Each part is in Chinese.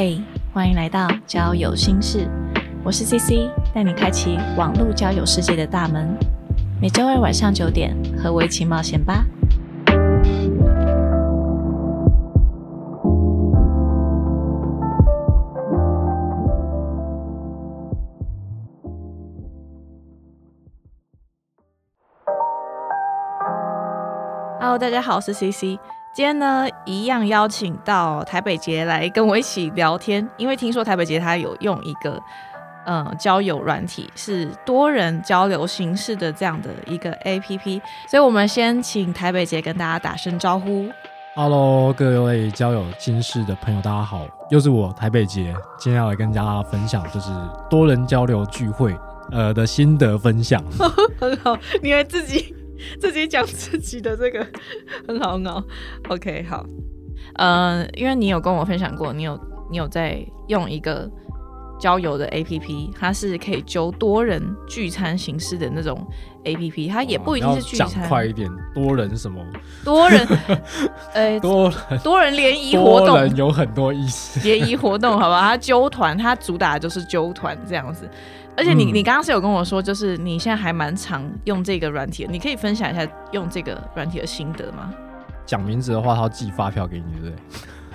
嘿，欢迎来到交友心事，我是 CC，带你开启网络交友世界的大门。每周二晚上九点，和我一起冒险吧。Hello，大家好，我是 CC。今天呢，一样邀请到台北杰来跟我一起聊天，因为听说台北杰他有用一个呃交友软体，是多人交流形式的这样的一个 APP，所以我们先请台北杰跟大家打声招呼。Hello，各位交友心事的朋友，大家好，又是我台北杰，今天要来跟大家分享就是多人交流聚会呃的心得分享。很 好，你还自己 自己讲自己的这个很好很好。OK，好，呃，因为你有跟我分享过，你有你有在用一个交友的 APP，它是可以揪多人聚餐形式的那种 APP，它也不一定是聚餐，快一点，多人什么？多人，呃，多多人联谊活多人动。有很多意思。联谊活动，好吧，它揪团，它主打的就是揪团这样子。而且你、嗯你刚刚是有跟我说，就是你现在还蛮常用这个软体的，你可以分享一下用这个软体的心得吗？讲名字的话，他要寄发票给你，对不对？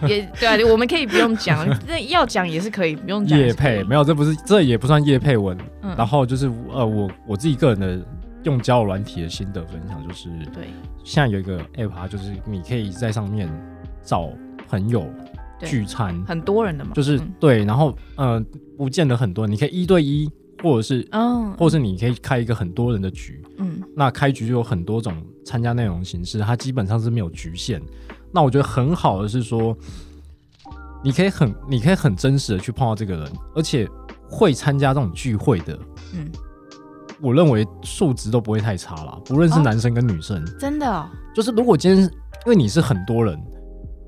也对啊，我们可以不用讲，那要讲也是可以，不用讲也叶是可以配没有，这不是这也不算叶配文。嗯然后就是呃，我我自己个人的用交友软体的心得分享，就是对现在有一个 app 啊，就是你可以在上面找朋友聚餐，很多人的嘛，就是、嗯对，然后呃，不见得很多人，你可以一对一，或者是，嗯或是你可以开一个很多人的局。嗯那开局就有很多种参加内容形式，它基本上是没有局限。那我觉得很好的是说，你可以很你可以很真实的去碰到这个人，而且会参加这种聚会的，嗯，我认为素质都不会太差啦，不论是哦男生跟女生。真的、哦，就是如果今天因为你是很多人，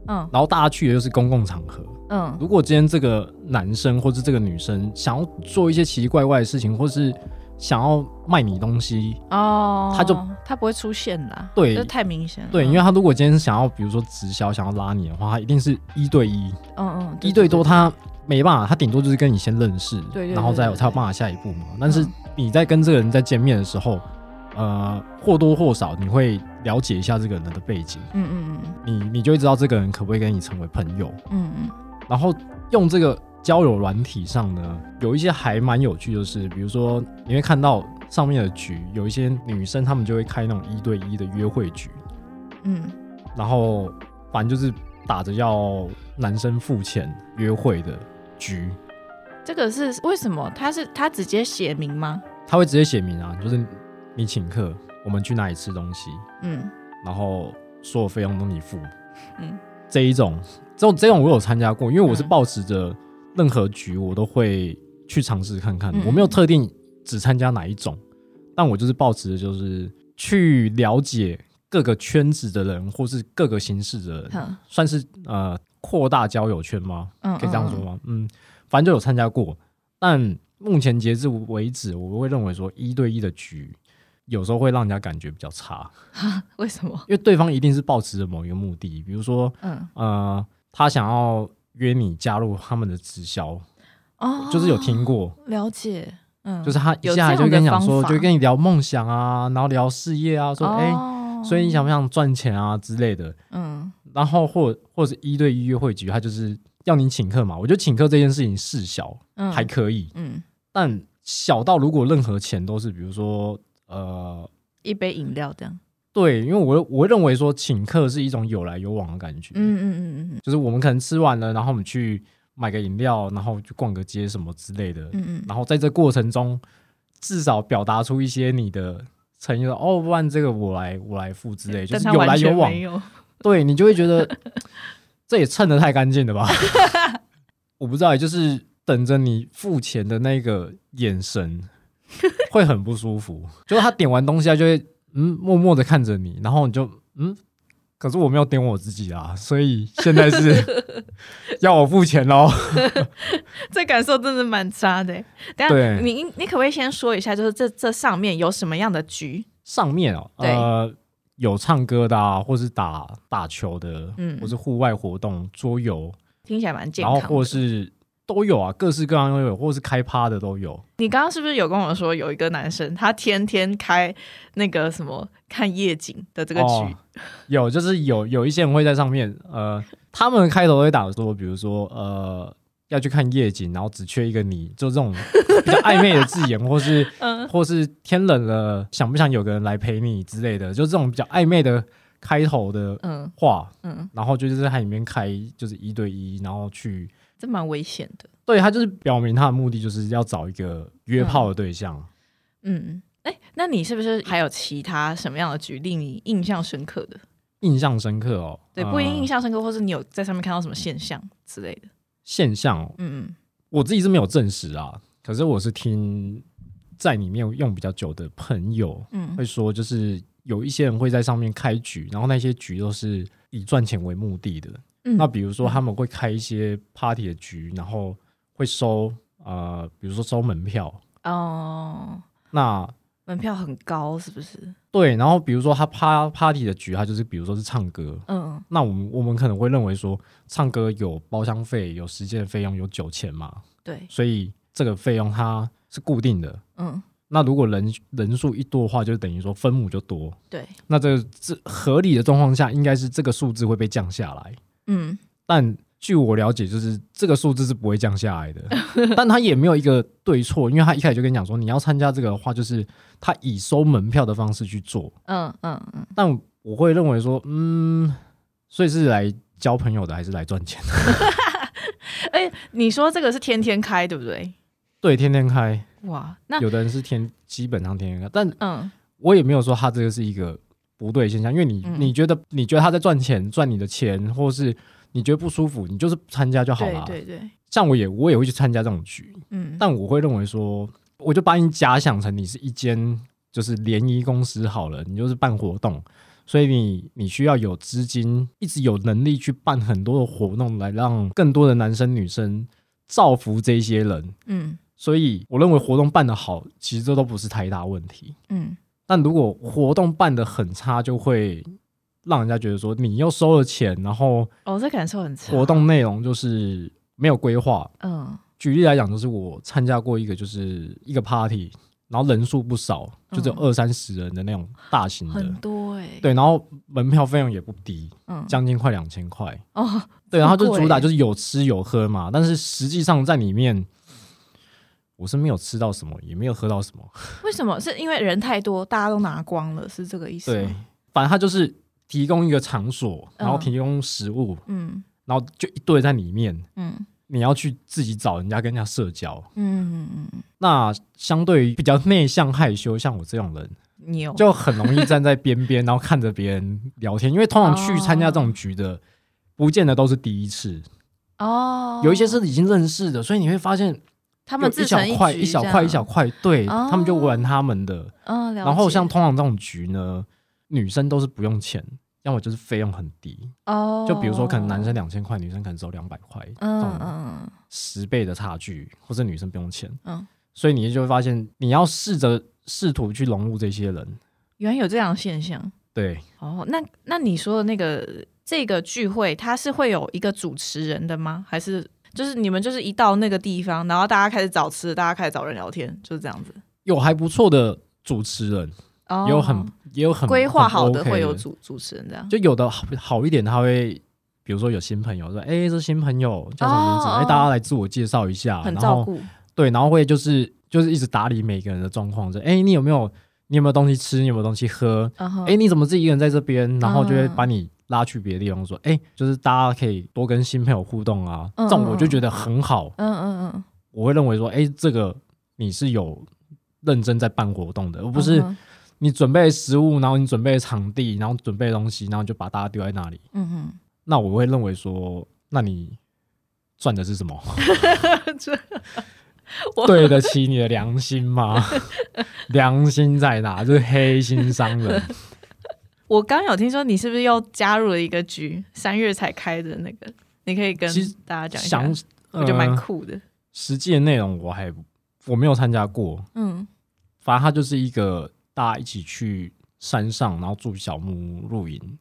嗯然后大家去的又是公共场合，嗯。如果今天这个男生或是这个女生想要做一些奇奇怪怪的事情，或是想要卖你东西，哦，他就他不会出现啦，对这太明显了，对，嗯因为他如果今天想要，比如说直销想要拉你的话，他一定是一对一，嗯嗯对一对多他没办法，他顶多就是跟你先认识，对然后再才有办法下一步嘛。但是嗯。你在跟这个人在见面的时候，呃，或多或少你会了解一下这个人的背景，嗯嗯嗯。你你就会知道这个人可不可以跟你成为朋友。嗯嗯。然后用这个交友软体上呢，有一些还蛮有趣，就是比如说你会看到上面的局，有一些女生她们就会开那种一对一的约会局，嗯。然后反正就是打着要男生付钱约会的局，这个是为什么？他是他直接写明吗？他会直接写明啊，就是你请客，我们去哪里吃东西，嗯。然后所有费用都你付，嗯。这一种，这种这种我有参加过，因为我是嗯。抱持着任何局我都会去尝试看看，嗯我没有特定只参加哪一种，但我就是抱持的就是去了解各个圈子的人，或是各个形式的人，算是呃扩大交友圈吗？嗯，可以这样说吗？嗯，反正就有参加过，但目前截至为止，我会认为说一对一的局有时候会让人家感觉比较差，嗯？为什么？因为对方一定是抱持着某一个目的，比如说嗯呃，他想要约你加入他们的直销，哦，就是有听过，了解，嗯，就是他一下来就跟你讲说，就跟你聊梦想啊，然后聊事业啊，说哎、哦所以你想不想赚钱啊之类的，嗯。然后或或者是一对一约会局，他就是要你请客嘛。我觉得请客这件事情事小嗯。还可以，嗯。但小到如果任何钱都是，比如说呃，一杯饮料这样，对，因为我我会认为说请客是一种有来有往的感觉，嗯嗯嗯嗯就是我们可能吃完了，然后我们去买个饮料，然后去逛个街什么之类的，嗯嗯然后在这过程中至少表达出一些你的诚意说，哦，不然这个我来我来付之类，就是有来有往 对你就会觉得这也蹭的太干净了吧？我不知道，就是等着你付钱的那个眼神会很不舒服。就是他点完东西，他就会嗯默默的看着你，然后你就嗯，可是我没有点我自己啊，所以现在是 要我付钱喽。这感受真的蛮差的。等下对你你可不可以先说一下，就是这这上面有什么样的局？上面哦，对呃，有唱歌的啊，或是打打球的，嗯或是户外活动、桌游，听起来蛮健然后康。或是都有啊，各式各样都有，或是开趴的都有。你刚刚是不是有跟我说有一个男生，他天天开那个什么看夜景的这个局？哦有，就是有有一些人会在上面，呃，他们开头会打说，比如说呃要去看夜景，然后只缺一个你，就这种比较暧昧的字眼，或是 嗯或是天冷了，想不想有个人来陪你之类的，就这种比较暧昧的开头的嗯话，嗯，然后就是在它里面开就是一对一，然后去这蛮危险的。对他就是表明他的目的就是要找一个约炮的对象。嗯，哎、那你是不是还有其他什么样的举例你印象深刻的？印象深刻哦，对，不一定印呃象深刻，或是你有在上面看到什么现象之类的。现象哦，嗯我自己是没有证实啊，可是我是听在里面用比较久的朋友嗯会说，就是有一些人会在上面开局，然后那些局都是以赚钱为目的的。嗯那比如说他们会开一些 party 的局，然后会收呃，比如说收门票。哦，那门票很高是不是？对，然后比如说他趴 party 的局，他就是比如说是唱歌，嗯那我们我们可能会认为说，唱歌有包厢费、有时间的费用、有酒钱嘛，对，所以这个费用它是固定的。嗯那如果人人数一多的话，就等于说分母就多。对，那这个这合理的状况下，应该是这个数字会被降下来。嗯但据我了解，就是这个数字是不会降下来的。但他也没有一个对错，因为他一开始就跟你讲说，你要参加这个的话，就是他以收门票的方式去做。嗯嗯嗯，但我会认为说，嗯，所以是来交朋友的，还是来赚钱的？哎、你说这个是天天开对不对？对，天天开，哇，那有的人是天基本上天天开，但嗯。我也没有说他这个是一个不对现象，因为你、嗯。你觉得你觉得他在赚钱，赚你的钱，或是你觉得不舒服，你就是不参加就好了。对对对，像我也我也会去参加这种局，嗯，但我会认为说，我就把你假想成你是一间就是联谊公司好了，你就是办活动，所以你你需要有资金，一直有能力去办很多的活动，来让更多的男生女生造福这些人。嗯所以我认为活动办得好，其实这都不是太大问题。嗯但如果活动办得很差，就会让人家觉得说你又收了钱，然后哦，这感受很差。活动内容就是没有规划。嗯举例来讲，就是我参加过一个，就是一个 party，然后人数不少，就只有嗯二三十人的那种大型的，很多哎、对，然后门票费用也不低，嗯将近快两千块，哦，对，然后就主打就是有吃有喝嘛，但是实际上在里面。我是没有吃到什么，也没有喝到什么。为什么？是因为人太多，大家都拿光了，是这个意思对？，反正他就是提供一个场所，然后嗯提供食物，嗯然后就一堆在里面，嗯你要去自己找人家跟人家社交。嗯嗯嗯，那相对于比较内向害羞，像我这种人，你有就很容易站在边边，然后看着别人聊天。因为通常去参加这种局的，不见得都是第一次，哦，有一些是已经认识的，所以你会发现他们有一小自成块一小块一小块，对、哦他们就玩他们的。然后像通常这种局呢，女生都是不用钱，要么就是费用很低。哦，就比如说，可能男生两千块，女生可能只有两百块，这嗯种嗯十倍的差距，或者女生不用钱，嗯，所以你就会发现，你要试着试图去融入这些人，原来有这样的现象对，哦。那那你说的那个这个聚会，它是会有一个主持人的吗？还是就是你们就是一到那个地方，然后大家开始找吃的，大家开始找人聊天，就是这样子？有还不错的主持人，哦，也有很也有很规划好很的会有主主持人这样。就有的好好一点，他会。比如说有新朋友说，哎、这新朋友叫什么名字？哎、大家来自我介绍一下，然后很照顾，对，然后会就是就是一直打理每个人的状况，就哎、你有没有你有没有东西吃？你有没有东西喝？嗯哼哎、你怎么自己一个人在这边？然后就会嗯把你拉去别的地方，说，哎、就是大家可以多跟新朋友互动啊，嗯这种我就觉得很好。嗯嗯嗯，我会认为说，哎、这个你是有认真在办活动的，而不是你准备食物，然后你准备场地，然后准备东西，然后就把大家丢在那里。嗯哼。那我会认为说，那你赚的是什么？对得起你的良心吗？良心在哪？就是黑心商人。我刚有听说你是不是又加入了一个局，三月才开的那个，你可以跟大家讲一下。想，，我觉得蛮呃酷的。实际的内容我还我没有参加过，嗯。反正它就是一个大家一起去山上，然后住小木屋露营，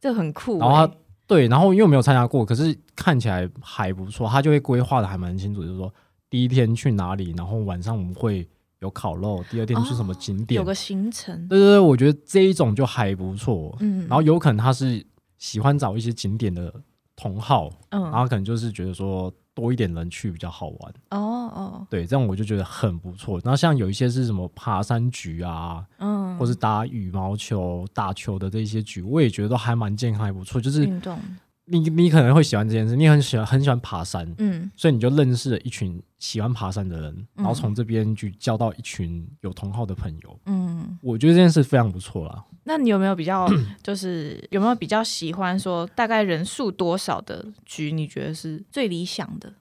这很酷欸、然后它对，然后因为我没有参加过，可是看起来还不错，他就会规划的还蛮清楚，就是说第一天去哪里，然后晚上我们会有烤肉，第二天去什么景点，有个行程，对对对，我觉得这一种就还不错。嗯，然后有可能他是喜欢找一些景点的同好，嗯，然后可能就是觉得说多一点人去比较好玩。哦哦，对，这样我就觉得很不错。然后像有一些是什么爬山局啊，嗯，或是打羽毛球、打球的这些局，我也觉得都还蛮健康，还不错。就是运动，你你可能会喜欢这件事，你很喜欢很喜欢爬山，嗯所以你就认识了一群喜欢爬山的人，然后嗯从这边去交到一群有同好的朋友。嗯。我觉得这件事非常不错啦。那你有没有比较，就是有没有比较喜欢说大概人数多少的局？你觉得是最理想的？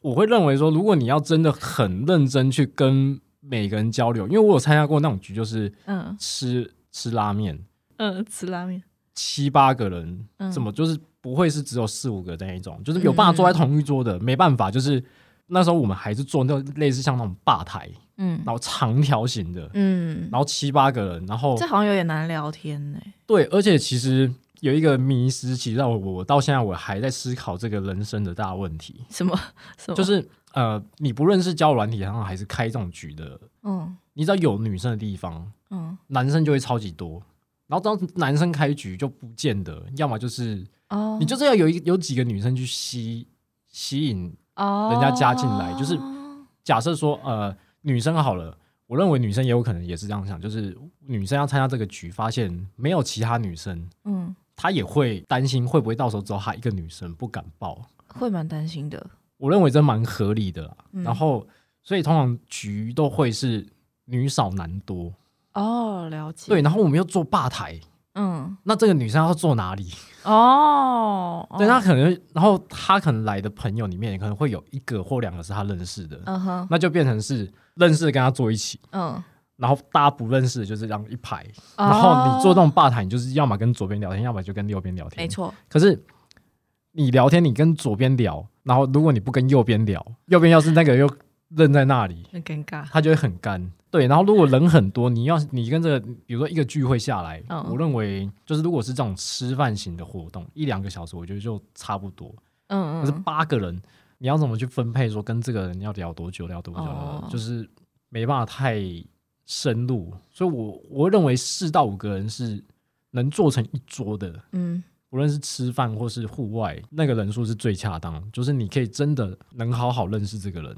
我会认为说，如果你要真的很认真去跟每个人交流，因为我有参加过那种局，就是嗯吃吃拉面，嗯，吃拉面，七八个人，嗯怎么就是不会是只有四五个那一种，就是有办法坐在同一桌的，没办法，就是那时候我们还是坐那种类似像那种吧台，嗯。然后长条形的，嗯，然后七八个人，然后这好像有点难聊天呢。对，而且其实有一个迷失，其实让我我到现在我还在思考这个人生的大问题，什么？什么？就是呃，你不论是交友软体上还是开这种局的，嗯。你只要有女生的地方，嗯。男生就会超级多。然后当男生开局就不见得，要么就是哦，你就是要有一有几个女生去吸吸引。哦，人家加进来就是假设说呃女生好了，我认为女生也有可能也是这样想，就是女生要参加这个局，发现没有其他女生，嗯，她也会担心会不会到时候只有她一个女生不敢报。会蛮担心的。我认为这蛮合理的啦。嗯然后所以通常局都会是女少男多，哦，了解。对，然后我们又坐吧台。嗯，那这个女生要坐哪里？哦，对，哦她可能，然后她可能来的朋友里面，可能会有一个或两个是她认识的，嗯哼，那就变成是认识的跟她坐一起，嗯，然后大家不认识的就是这样一排，然然后你坐那种吧台，你就是要么跟左边聊天，要么就跟右边聊天。没。错，可是你聊天，你跟左边聊，然后如果你不跟右边聊，右边要是那个又愣在那里，很尴尬。他就会很干。对，然后如果人很多，你要你跟这个，比如说一个聚会下来，嗯我认为就是如果是这种吃饭型的活动，一两个小时，我觉得就差不多。可是嗯嗯，八个人，你要怎么去分配？说跟这个人要聊多久，聊多久，哦就是没办法太深入。所以我我认为四到五个人是能做成一桌的，嗯无论是吃饭或是户外，那个人数是最恰当，就是你可以真的能好好认识这个人。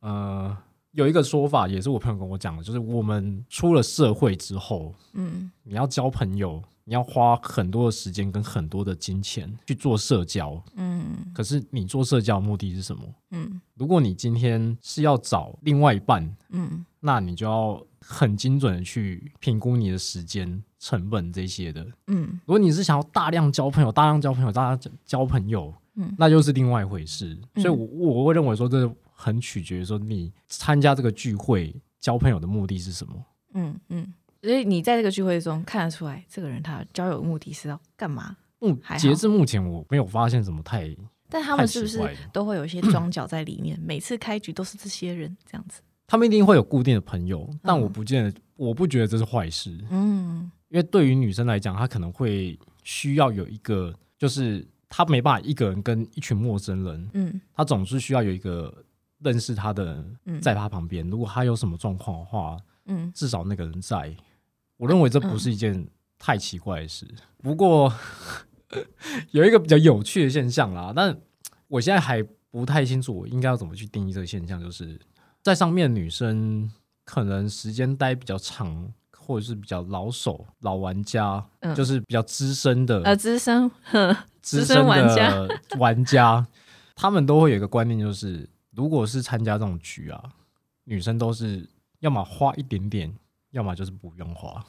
呃，有一个说法也是我朋友跟我讲的，就是我们出了社会之后，嗯你要交朋友，你要花很多的时间跟很多的金钱去做社交。嗯可是你做社交的目的是什么？嗯如果你今天是要找另外一半，嗯那你就要很精准的去评估你的时间成本这些的。嗯如果你是想要大量交朋友、大量交朋友、大量交朋友，嗯那就是另外一回事。嗯所以我，我会认为说，这很取决于说你参加这个聚会交朋友的目的是什么。嗯嗯，所以你在这个聚会中看得出来，这个人他交友目的是要干嘛？目截至目前，我没有发现什么太但他们是不是都会有一些庄脚在里面？每次开局都是这些人这样子。他们一定会有固定的朋友，但嗯我不见得，我不觉得这是坏事。嗯因为对于女生来讲，她可能会需要有一个，就是她没办法一个人跟一群陌生人，嗯她总是需要有一个认识他的在他旁边。如果他有什么状况的话，嗯至少那个人在。我认为这不是一件太奇怪的事。不过 有一个比较有趣的现象啦，但我现在还不太清楚我应该要怎么去定义这个现象，就是在上面女生可能时间待比较长。或者是比较老手、老玩家，嗯就是比较资深的、呃，资深，资资深玩家玩家，他们都会有一个观念，就是如果是参加这种局啊，女生都是要么花一点点，要么就是不用花。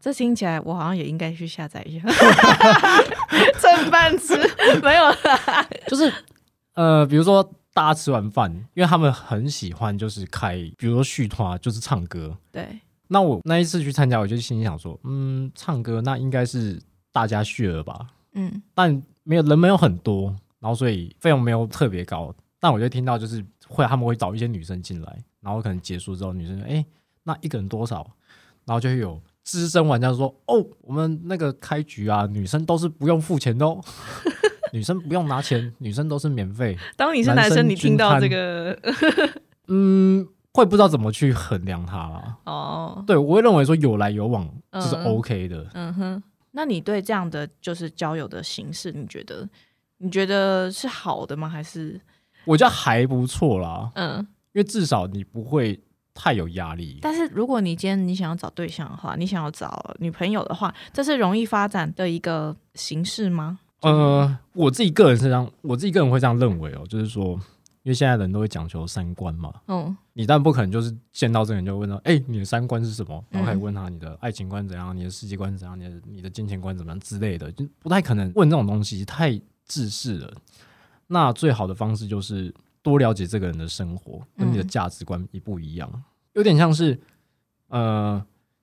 这听起来我好像也应该去下载一下。蹭饭吃没有啦，就是呃，比如说大家吃完饭，因为他们很喜欢就是开，比如说续团，就是唱歌。对，那我那一次去参加，我就心里想说，嗯，唱歌那应该是大家 share 吧，嗯但没有人没有很多，然后所以费用没有特别高。但我就听到就是会他们会找一些女生进来，然后可能结束之后，女生说：“哎、那一个人多少？”然后就会有资深玩家说：“哦，我们那个开局啊，女生都是不用付钱的哦，女生不用拿钱，女生都是免费。当你是男生，男生你听到这均个 嗯，会不知道怎么去衡量它啦。哦，对，我会认为说有来有往就是嗯 OK 的。嗯哼，那你对这样的就是交友的形式，你觉得你觉得是好的吗？还是我觉得还不错啦，嗯？因为至少你不会太有压力。但是如果你今天你想要找对象的话，你想要找女朋友的话，这是容易发展的一个形式吗？呃，我自己个人是这样，我自己个人会这样认为哦，就是说，因为现在人都会讲求三观嘛，嗯你当然不可能就是见到这个人就问到，哎、你的三观是什么？然后开始嗯问他你的爱情观怎样，你的世界观怎样，你的你的金钱观怎么样之类的，就不太可能问这种东西，太自私了。那最好的方式就是多了解这个人的生活，跟你的嗯价值观一不一样，有点像是呃，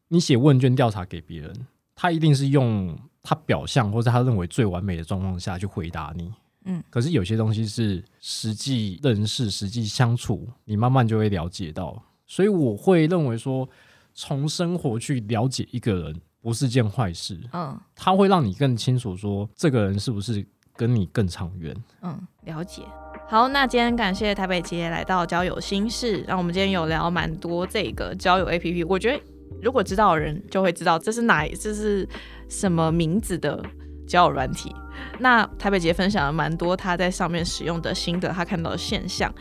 你写问卷调查给别人，他一定是用他表象或者他认为最完美的状况下去回答你。嗯，可是有些东西是实际认识、实际相处，你慢慢就会了解到。所以我会认为说，从生活去了解一个人不是件坏事，嗯。它会让你更清楚说这个人是不是跟你更长远。嗯，了解。好，那今天感谢台北街来到交友心事，让我们今天有聊蛮多这个交友 APP。我觉得如果知道的人就会知道这是哪这是什么名字的交友软体。那台北杰分享了蛮多他在上面使用的心得，他看到的现象。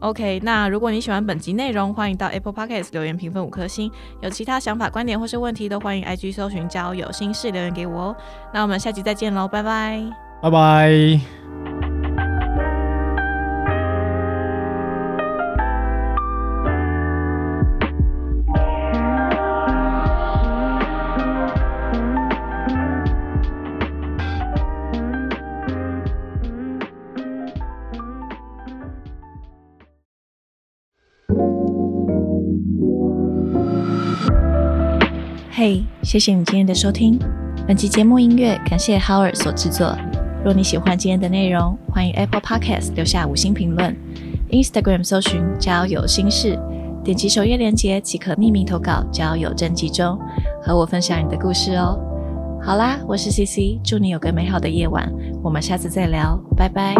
OK，那如果你喜欢本集内容，欢迎到 Apple Podcast 留言评分五颗星。有其他想法、观点或是问题，都欢迎 IG 搜寻交友心事留言给我哦。那我们下集再见喽，拜拜。拜拜。嘿谢谢你今天的收听。本期节目音乐感谢 Howard 所制作。若你喜欢今天的内容，欢迎 Apple Podcast 留下五星评论，Instagram 搜寻“交友心事”，点击首页链接即可匿名投稿“交友征集中”，和我分享你的故事哦。好啦，我是 CC，祝你有个美好的夜晚，我们下次再聊，拜拜。